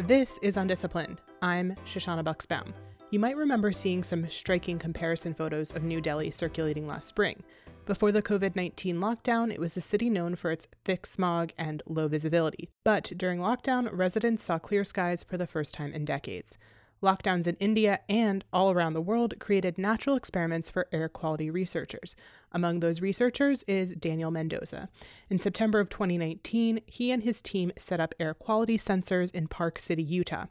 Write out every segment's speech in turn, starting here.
This is Undisciplined. I'm Shoshana Bucksbaum. You might remember seeing some striking comparison photos of New Delhi circulating last spring. Before the COVID 19 lockdown, it was a city known for its thick smog and low visibility. But during lockdown, residents saw clear skies for the first time in decades. Lockdowns in India and all around the world created natural experiments for air quality researchers. Among those researchers is Daniel Mendoza. In September of 2019, he and his team set up air quality sensors in Park City, Utah.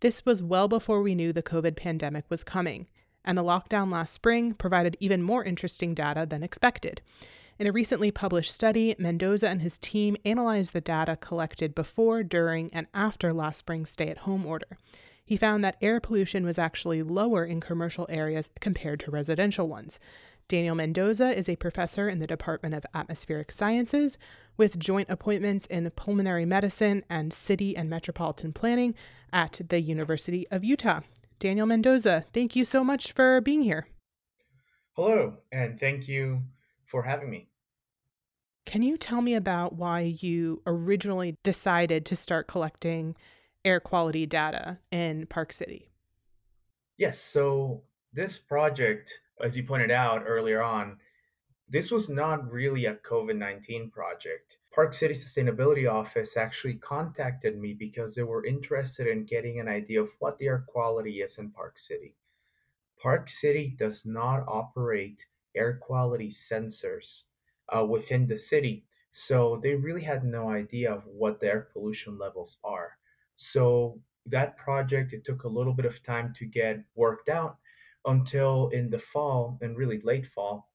This was well before we knew the COVID pandemic was coming, and the lockdown last spring provided even more interesting data than expected. In a recently published study, Mendoza and his team analyzed the data collected before, during, and after last spring's stay at home order he found that air pollution was actually lower in commercial areas compared to residential ones. Daniel Mendoza is a professor in the Department of Atmospheric Sciences with joint appointments in pulmonary medicine and city and metropolitan planning at the University of Utah. Daniel Mendoza, thank you so much for being here. Hello, and thank you for having me. Can you tell me about why you originally decided to start collecting air quality data in Park City? Yes, so this project, as you pointed out earlier on, this was not really a COVID 19 project. Park City Sustainability Office actually contacted me because they were interested in getting an idea of what the air quality is in Park City. Park City does not operate air quality sensors uh, within the city, so they really had no idea of what the air pollution levels are. So that project, it took a little bit of time to get worked out until in the fall and really late fall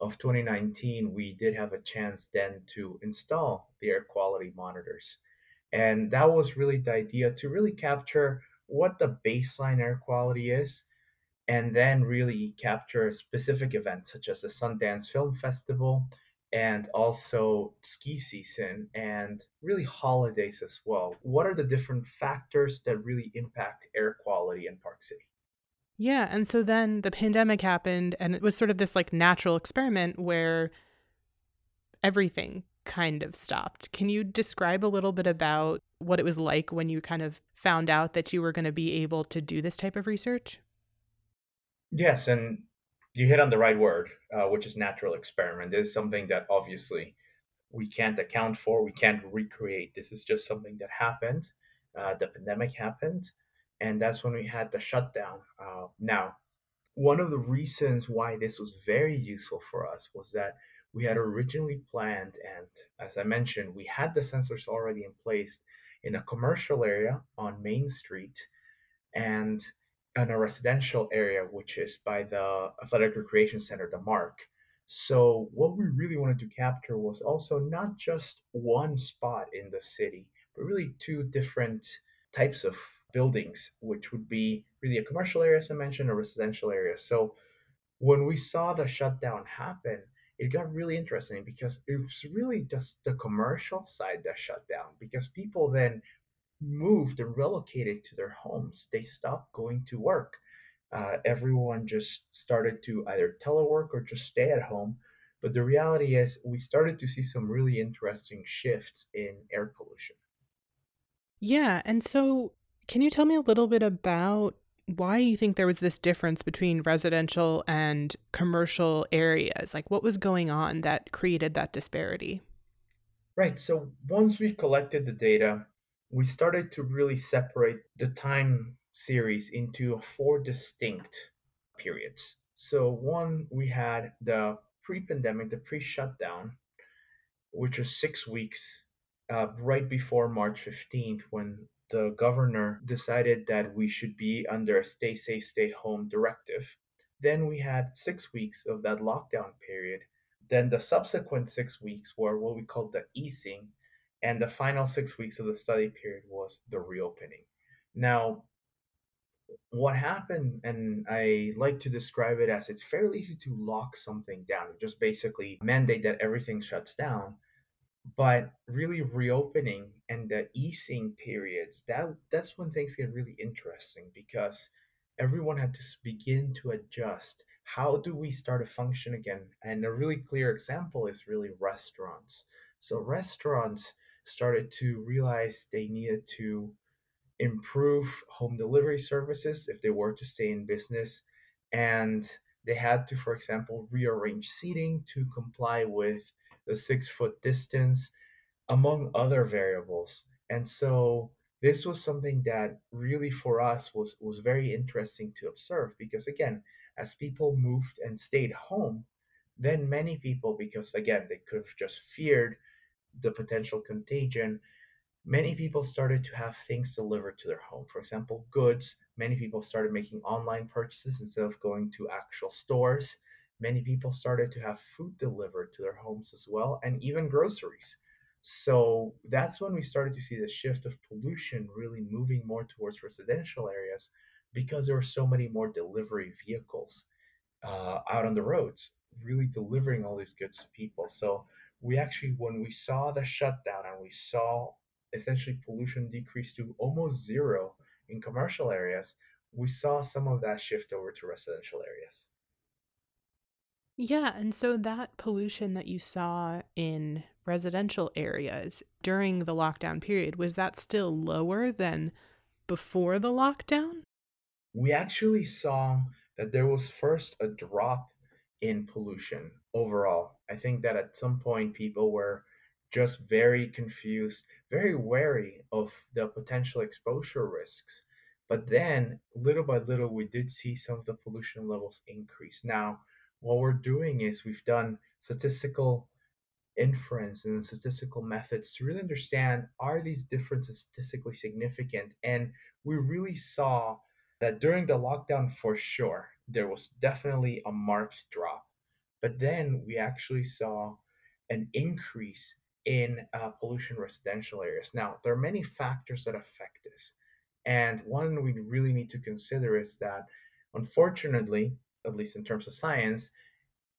of 2019, we did have a chance then to install the air quality monitors. And that was really the idea to really capture what the baseline air quality is and then really capture specific events such as the Sundance Film Festival and also ski season and really holidays as well. What are the different factors that really impact air quality in Park City? Yeah, and so then the pandemic happened and it was sort of this like natural experiment where everything kind of stopped. Can you describe a little bit about what it was like when you kind of found out that you were going to be able to do this type of research? Yes, and you hit on the right word, uh, which is natural experiment. This is something that obviously we can't account for, we can't recreate. This is just something that happened. Uh, the pandemic happened, and that's when we had the shutdown. Uh, now, one of the reasons why this was very useful for us was that we had originally planned, and as I mentioned, we had the sensors already in place in a commercial area on Main Street, and in a residential area, which is by the Athletic Recreation Center, the MARC. So, what we really wanted to capture was also not just one spot in the city, but really two different types of buildings, which would be really a commercial area, as I mentioned, a residential area. So, when we saw the shutdown happen, it got really interesting because it was really just the commercial side that shut down because people then moved and relocated to their homes. They stopped going to work. Uh, everyone just started to either telework or just stay at home. But the reality is, we started to see some really interesting shifts in air pollution. Yeah. And so, can you tell me a little bit about why you think there was this difference between residential and commercial areas? Like, what was going on that created that disparity? Right. So, once we collected the data, we started to really separate the time series into four distinct periods. So, one, we had the pre pandemic, the pre shutdown, which was six weeks uh, right before March 15th when the governor decided that we should be under a stay safe, stay home directive. Then we had six weeks of that lockdown period. Then the subsequent six weeks were what we called the easing, and the final six weeks of the study period was the reopening. Now, what happened, and I like to describe it as it's fairly easy to lock something down, just basically mandate that everything shuts down. But really reopening and the easing periods, that that's when things get really interesting because everyone had to begin to adjust. How do we start to function again? And a really clear example is really restaurants. So restaurants started to realize they needed to improve home delivery services if they were to stay in business. And they had to, for example, rearrange seating to comply with the six foot distance, among other variables. And so this was something that really for us was, was very interesting to observe because, again, as people moved and stayed home, then many people, because again, they could have just feared the potential contagion, many people started to have things delivered to their home. For example, goods. Many people started making online purchases instead of going to actual stores. Many people started to have food delivered to their homes as well, and even groceries. So that's when we started to see the shift of pollution really moving more towards residential areas because there were so many more delivery vehicles uh, out on the roads, really delivering all these goods to people. So we actually, when we saw the shutdown and we saw essentially pollution decrease to almost zero in commercial areas, we saw some of that shift over to residential areas. Yeah, and so that pollution that you saw in residential areas during the lockdown period, was that still lower than before the lockdown? We actually saw that there was first a drop in pollution overall. I think that at some point people were just very confused, very wary of the potential exposure risks. But then, little by little, we did see some of the pollution levels increase. Now, what we're doing is we've done statistical inference and statistical methods to really understand are these differences statistically significant? And we really saw that during the lockdown, for sure, there was definitely a marked drop. But then we actually saw an increase in uh, pollution residential areas. Now, there are many factors that affect this. And one we really need to consider is that, unfortunately, at least in terms of science,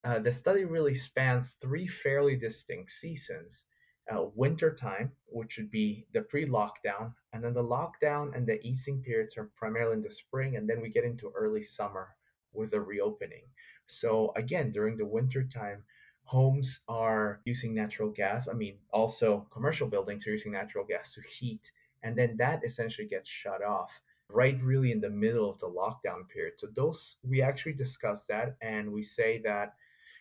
uh, the study really spans three fairly distinct seasons uh, winter time, which would be the pre lockdown, and then the lockdown and the easing periods are primarily in the spring, and then we get into early summer with the reopening. So, again, during the winter time, homes are using natural gas. I mean, also commercial buildings are using natural gas to heat, and then that essentially gets shut off right really in the middle of the lockdown period. So those we actually discuss that and we say that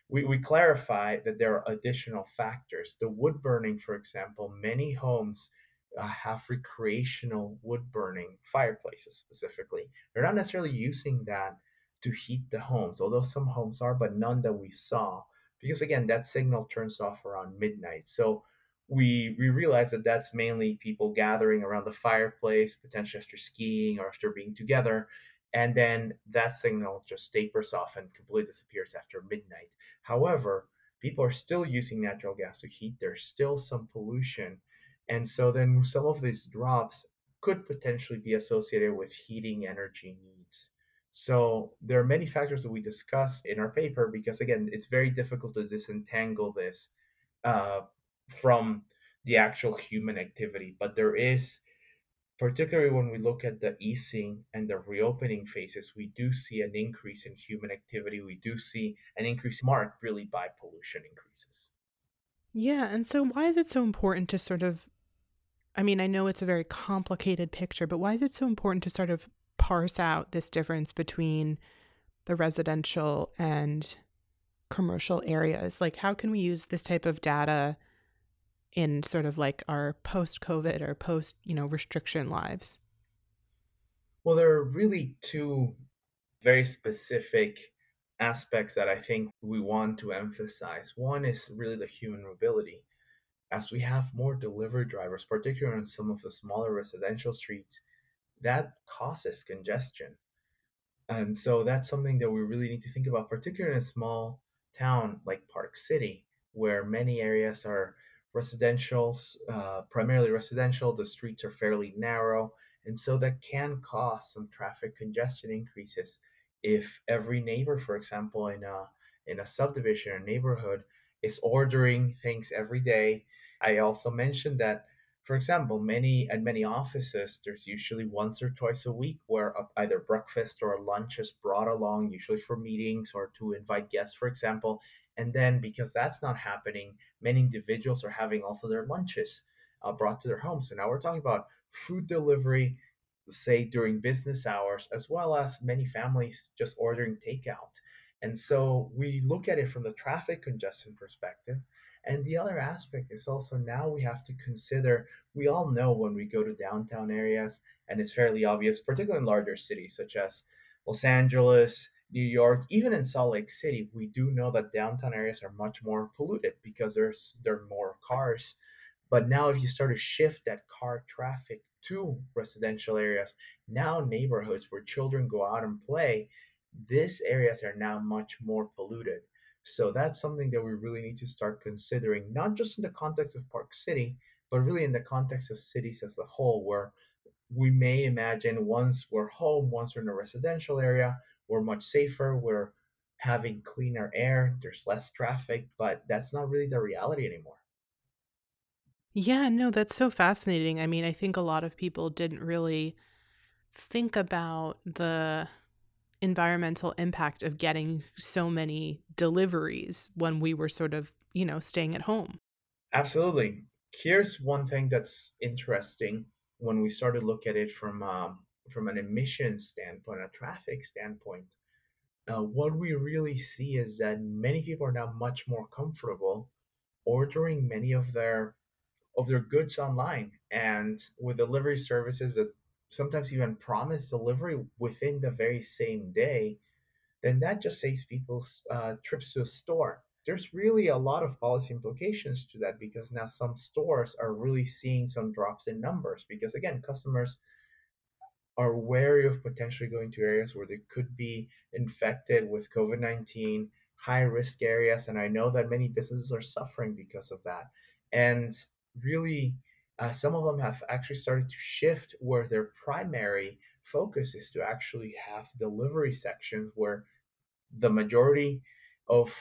we, we clarify that there are additional factors. The wood burning, for example, many homes uh, have recreational wood burning fireplaces specifically. They're not necessarily using that to heat the homes, although some homes are, but none that we saw because again that signal turns off around midnight. So we we realize that that's mainly people gathering around the fireplace potentially after skiing or after being together and then that signal just tapers off and completely disappears after midnight. However people are still using natural gas to heat there's still some pollution and so then some of these drops could potentially be associated with heating energy needs so there are many factors that we discuss in our paper because again, it's very difficult to disentangle this uh, from the actual human activity. But there is, particularly when we look at the easing and the reopening phases, we do see an increase in human activity. We do see an increase marked really by pollution increases. Yeah, and so why is it so important to sort of I mean, I know it's a very complicated picture, but why is it so important to sort of parse out this difference between the residential and commercial areas? Like, how can we use this type of data in sort of like our post COVID or post, you know, restriction lives? Well, there are really two very specific aspects that I think we want to emphasize. One is really the human mobility. As we have more delivery drivers, particularly on some of the smaller residential streets, that causes congestion. And so that's something that we really need to think about, particularly in a small town like Park City, where many areas are residential, uh, primarily residential. The streets are fairly narrow. And so that can cause some traffic congestion increases if every neighbor, for example, in a in a subdivision or neighborhood is ordering things every day. I also mentioned that for example, many at many offices, there's usually once or twice a week where either breakfast or lunch is brought along, usually for meetings or to invite guests, for example. And then because that's not happening, many individuals are having also their lunches uh, brought to their homes. So now we're talking about food delivery say during business hours, as well as many families just ordering takeout. And so we look at it from the traffic congestion perspective. And the other aspect is also now we have to consider we all know when we go to downtown areas, and it's fairly obvious, particularly in larger cities such as Los Angeles, New York, even in Salt Lake City, we do know that downtown areas are much more polluted because there's there are more cars. But now if you start to shift that car traffic to residential areas, now neighborhoods where children go out and play, these areas are now much more polluted. So that's something that we really need to start considering, not just in the context of Park City, but really in the context of cities as a whole, where we may imagine once we're home, once we're in a residential area, we're much safer, we're having cleaner air, there's less traffic, but that's not really the reality anymore. Yeah, no, that's so fascinating. I mean, I think a lot of people didn't really think about the environmental impact of getting so many deliveries when we were sort of, you know, staying at home. Absolutely. Here's one thing that's interesting when we start to look at it from um, from an emission standpoint, a traffic standpoint. Uh, what we really see is that many people are now much more comfortable ordering many of their of their goods online and with delivery services that sometimes even promise delivery within the very same day, then that just saves people's uh, trips to a store. There's really a lot of policy implications to that because now some stores are really seeing some drops in numbers because again, customers are wary of potentially going to areas where they could be infected with COVID 19, high risk areas. And I know that many businesses are suffering because of that. And really, uh, some of them have actually started to shift where their primary focus is to actually have delivery sections where the majority of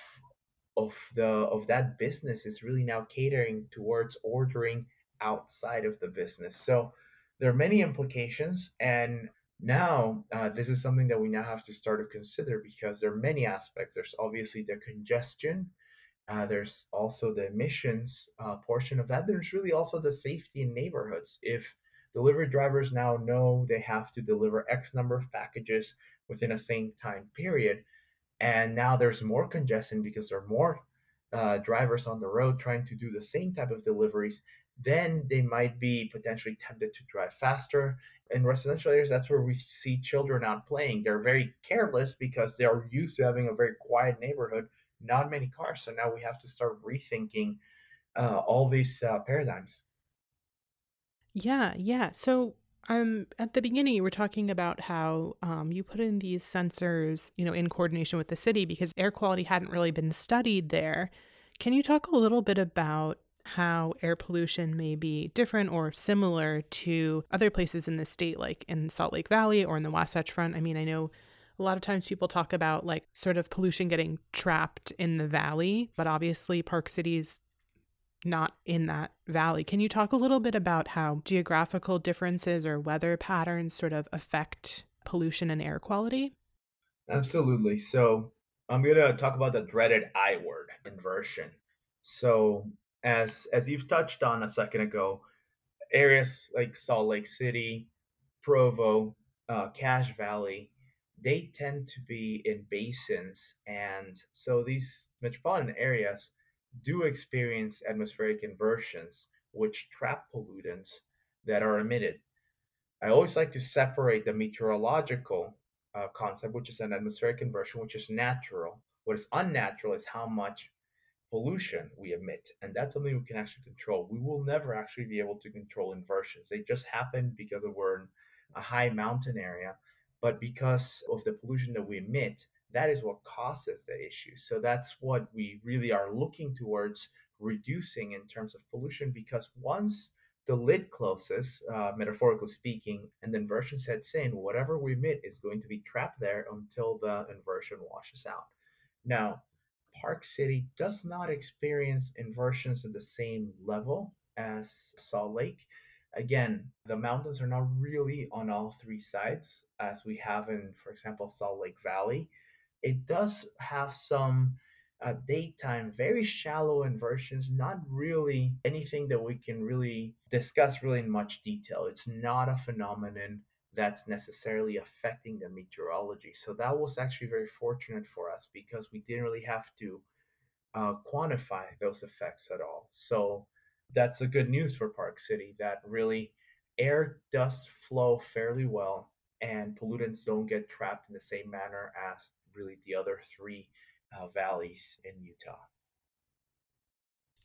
of the of that business is really now catering towards ordering outside of the business. So there are many implications and now uh, this is something that we now have to start to consider because there are many aspects. There's obviously the congestion uh, there's also the emissions uh, portion of that. There's really also the safety in neighborhoods. If delivery drivers now know they have to deliver X number of packages within a same time period, and now there's more congestion because there are more uh, drivers on the road trying to do the same type of deliveries, then they might be potentially tempted to drive faster. In residential areas, that's where we see children out playing. They're very careless because they are used to having a very quiet neighborhood not many cars. So now we have to start rethinking uh, all these uh, paradigms. Yeah, yeah. So um, at the beginning, you were talking about how um, you put in these sensors, you know, in coordination with the city because air quality hadn't really been studied there. Can you talk a little bit about how air pollution may be different or similar to other places in the state, like in Salt Lake Valley or in the Wasatch Front? I mean, I know a lot of times people talk about like sort of pollution getting trapped in the valley, but obviously Park City's not in that valley. Can you talk a little bit about how geographical differences or weather patterns sort of affect pollution and air quality? Absolutely. So, I'm going to talk about the dreaded I word, inversion. So, as as you've touched on a second ago, areas like Salt Lake City, Provo, uh, Cache Valley, they tend to be in basins. And so these metropolitan areas do experience atmospheric inversions, which trap pollutants that are emitted. I always like to separate the meteorological uh, concept, which is an atmospheric inversion, which is natural. What is unnatural is how much pollution we emit, and that's something we can actually control. We will never actually be able to control inversions. They just happen because we're in a high mountain area but because of the pollution that we emit, that is what causes the issue. So that's what we really are looking towards reducing in terms of pollution because once the lid closes, uh, metaphorically speaking, and the inversion sets in, whatever we emit is going to be trapped there until the inversion washes out. Now, Park City does not experience inversions at the same level as Salt Lake again, the mountains are not really on all three sides as we have in, for example, Salt Lake Valley. It does have some uh, daytime, very shallow inversions, not really anything that we can really discuss really in much detail. It's not a phenomenon that's necessarily affecting the meteorology. So that was actually very fortunate for us because we didn't really have to uh, quantify those effects at all. So that's a good news for Park City that really air does flow fairly well and pollutants don't get trapped in the same manner as really the other three uh, valleys in Utah.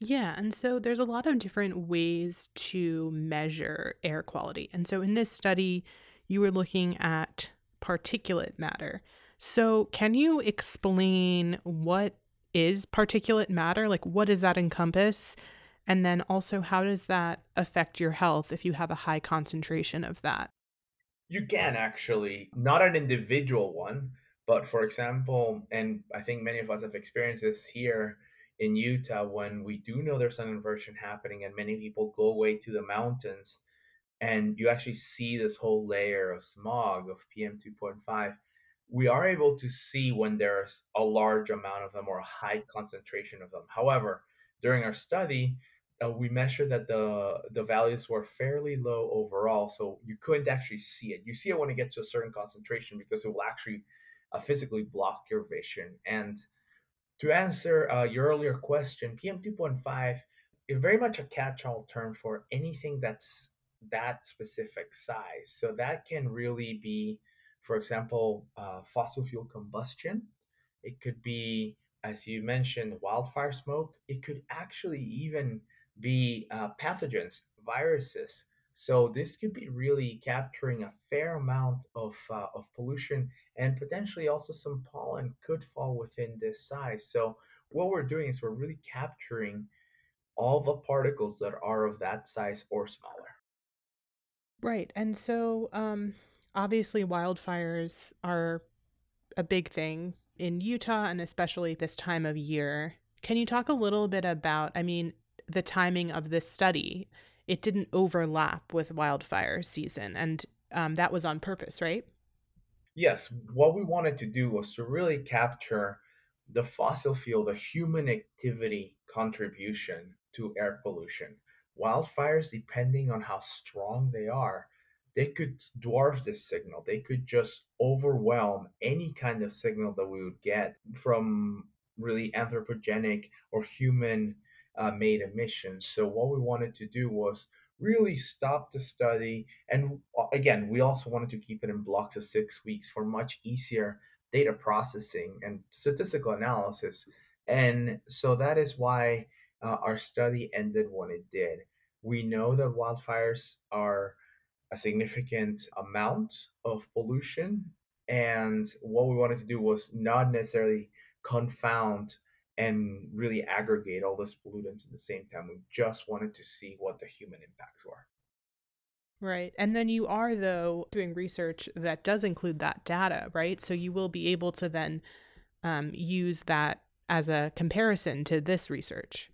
Yeah, and so there's a lot of different ways to measure air quality. And so in this study, you were looking at particulate matter. So, can you explain what is particulate matter? Like, what does that encompass? And then also, how does that affect your health if you have a high concentration of that? You can actually, not an individual one, but for example, and I think many of us have experienced this here in Utah when we do know there's an inversion happening and many people go away to the mountains and you actually see this whole layer of smog of PM 2.5 we are able to see when there's a large amount of them or a high concentration of them. However, during our study, uh, we measured that the the values were fairly low overall, so you couldn't actually see it. You see it when it gets to a certain concentration because it will actually uh, physically block your vision. And to answer uh, your earlier question, PM two point five is very much a catch-all term for anything that's that specific size. So that can really be for example, uh, fossil fuel combustion. It could be, as you mentioned, wildfire smoke. It could actually even be uh, pathogens, viruses. So this could be really capturing a fair amount of uh, of pollution, and potentially also some pollen could fall within this size. So what we're doing is we're really capturing all the particles that are of that size or smaller. Right, and so um, obviously wildfires are a big thing in Utah and especially this time of year. Can you talk a little bit about, I mean, the timing of this study? It didn't overlap with wildfire season, and um, that was on purpose, right? Yes. What we wanted to do was to really capture the fossil fuel, the human activity contribution to air pollution. Wildfires, depending on how strong they are, they could dwarf this signal. They could just overwhelm any kind of signal that we would get from really anthropogenic or human uh, made emissions. So, what we wanted to do was really stop the study. And uh, again, we also wanted to keep it in blocks of six weeks for much easier data processing and statistical analysis. And so that is why uh, our study ended when it did. We know that wildfires are a significant amount of pollution. And what we wanted to do was not necessarily confound and really aggregate all those pollutants at the same time. We just wanted to see what the human impacts were. Right. And then you are, though, doing research that does include that data, right? So you will be able to then um, use that as a comparison to this research.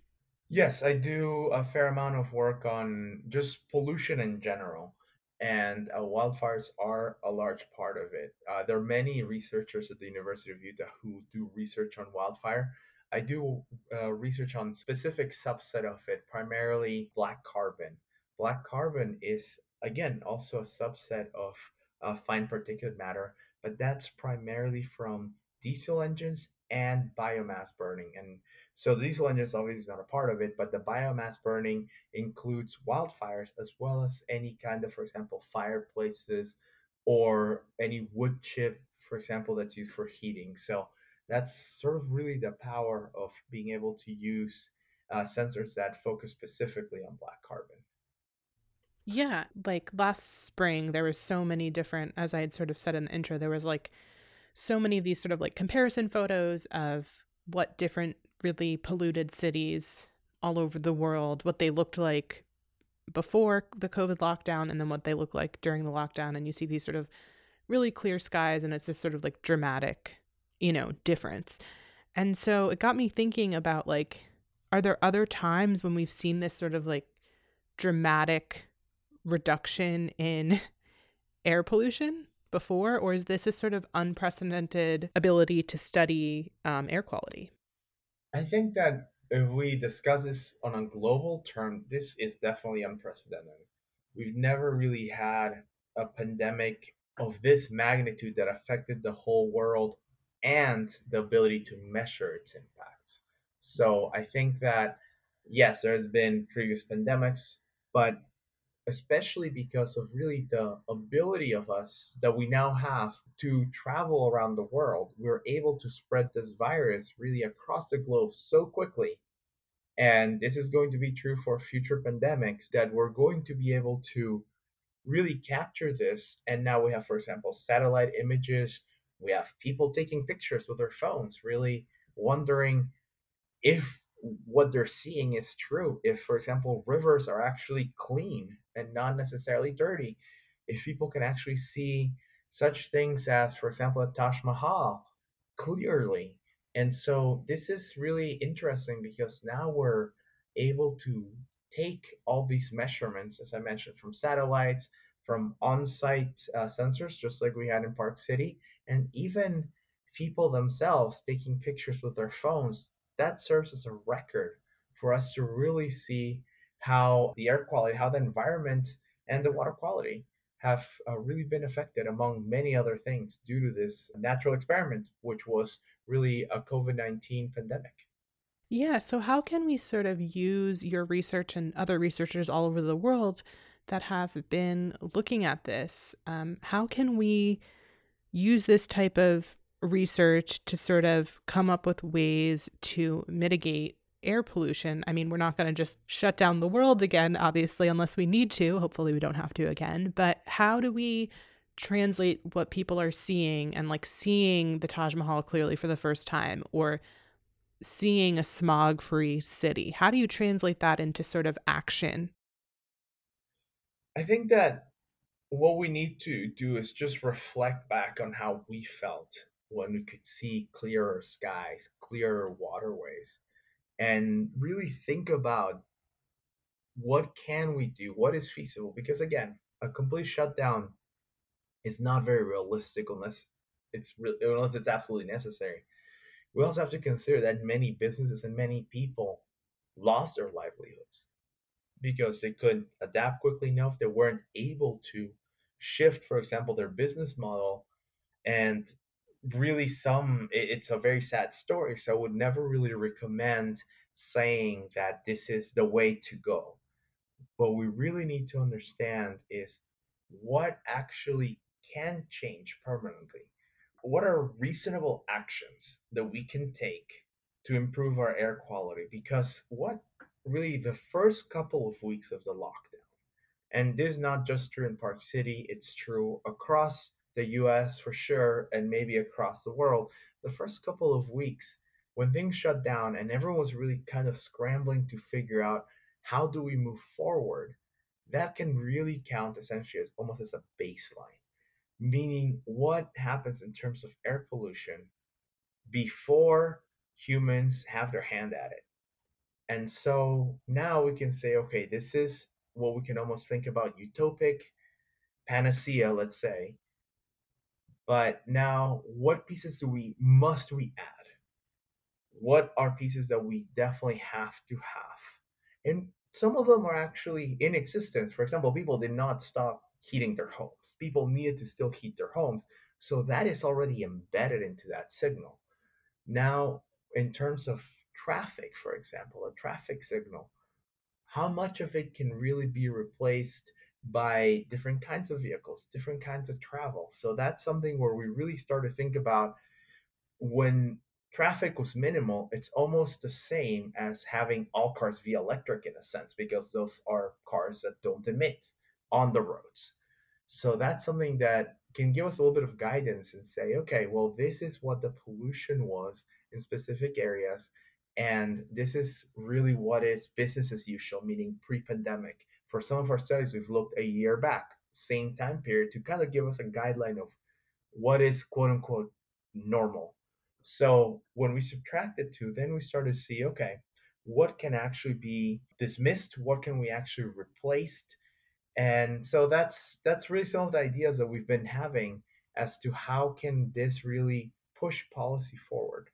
Yes, I do a fair amount of work on just pollution in general and uh, wildfires are a large part of it. Uh, there are many researchers at the University of Utah who do research on wildfire. I do uh, research on specific subset of it, primarily black carbon. Black carbon is again also a subset of uh, fine particulate matter, but that's primarily from diesel engines and biomass burning. And so diesel engine is obviously not a part of it, but the biomass burning includes wildfires as well as any kind of, for example, fireplaces or any wood chip, for example, that's used for heating. So that's sort of really the power of being able to use uh, sensors that focus specifically on black carbon. Yeah, like last spring, there was so many different, as I had sort of said in the intro, there was like so many of these sort of like comparison photos of what different really polluted cities all over the world, what they looked like before the COVID lockdown and then what they look like during the lockdown. And you see these sort of really clear skies and it's this sort of like dramatic, you know, difference. And so it got me thinking about like, are there other times when we've seen this sort of like dramatic reduction in air pollution before? Or is this a sort of unprecedented ability to study um, air quality? I think that if we discuss this on a global term, this is definitely unprecedented. We've never really had a pandemic of this magnitude that affected the whole world and the ability to measure its impacts. So I think that yes, there's been previous pandemics, but especially because of really the ability of us that we now have to travel around the world, we're able to spread this virus really across the globe so quickly. And this is going to be true for future pandemics that we're going to be able to really capture this. And now we have, for example, satellite images. We have people taking pictures with their phones, really wondering if what they're seeing is true. If, for example, rivers are actually clean and not necessarily dirty, if people can actually see such things as, for example, a Taj Mahal clearly. And so this is really interesting because now we're able to take all these measurements, as I mentioned, from satellites, from on site uh, sensors, just like we had in Park City, and even people themselves taking pictures with their phones. That serves as a record for us to really see how the air quality, how the environment, and the water quality have uh, really been affected, among many other things, due to this natural experiment, which was really a COVID 19 pandemic. Yeah. So, how can we sort of use your research and other researchers all over the world that have been looking at this? Um, how can we use this type of research to sort of come up with ways to mitigate air pollution? I mean, we're not going to just shut down the world again, obviously, unless we need to. Hopefully, we don't have to again. But how do we? translate what people are seeing and like seeing the Taj Mahal clearly for the first time or seeing a smog free city? How do you translate that into sort of action? I think that what we need to do is just reflect back on how we felt when we could see clearer skies, clearer waterways, and really think about what can we do, what is feasible. Because again, a complete shutdown is not very realistic unless it's unless it's absolutely necessary we also have to consider that many businesses and many people lost their livelihoods because they couldn't adapt quickly enough. They weren't able to shift, for example, their business model. And really, some it's a very sad story. So I would never really recommend saying that this is the way to go. What we really need to understand is what actually can change permanently what are reasonable actions that we can take to improve our air quality? Because what really the first couple of weeks of the lockdown, and this is not just true in Park City, it's true across the US for sure, and maybe across the world. The first couple of weeks, when things shut down and everyone was really kind of scrambling to figure out how do we move forward, that can really count essentially as almost as a baseline meaning what happens in terms of air pollution before humans have their hand at it. And so now we can say, okay, this is what we can almost think about utopic panacea, let's say. But now, what pieces do we must we add? What are pieces that we definitely have to have? And some of them are actually in existence. For example, people did not stop heating their homes. People needed to still heat their homes. So that is already embedded into that signal. Now, in terms of traffic, for example, a traffic signal, how much of it can really be replaced by different kinds of vehicles, different kinds of travel? So that's something where we really start to think about when traffic was minimal, it's almost the same as having all cars be electric in a sense, because those are cars that don't emit on the roads. So that's something that can give us a little bit of guidance and say, okay, well, this is what the pollution was in specific areas. And this is really what is business as usual, meaning pre pandemic. For some of our studies, we've looked a year back, same time period, to kind of give us a guideline of what is quote unquote normal. So when we subtract the two, then we start to see, okay, what can actually be dismissed? What can we actually replace? and so that's that's really some of the ideas that we've been having as to how can this really push policy forward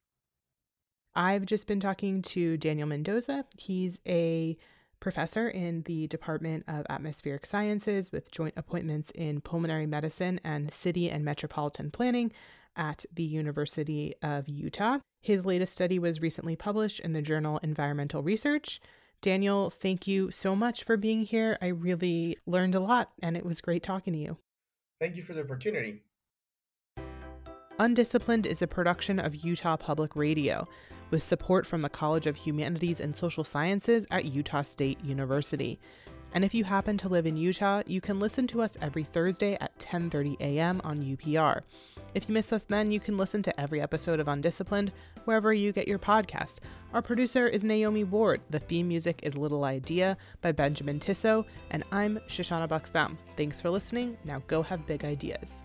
i've just been talking to daniel mendoza he's a professor in the Department of Atmospheric Sciences with joint appointments in pulmonary medicine and city and metropolitan planning at the University of Utah. His latest study was recently published in the journal Environmental Research. Daniel, thank you so much for being here. I really learned a lot and it was great talking to you. Thank you for the opportunity. Undisciplined is a production of Utah Public Radio with support from the College of Humanities and Social Sciences at Utah State University. And if you happen to live in Utah, you can listen to us every Thursday at 10:30 a.m. on UPR. If you miss us then, you can listen to every episode of Undisciplined wherever you get your podcast. Our producer is Naomi Ward. The theme music is Little Idea by Benjamin Tissot, and I'm Shoshana Bucksbaum. Thanks for listening. Now go have big ideas.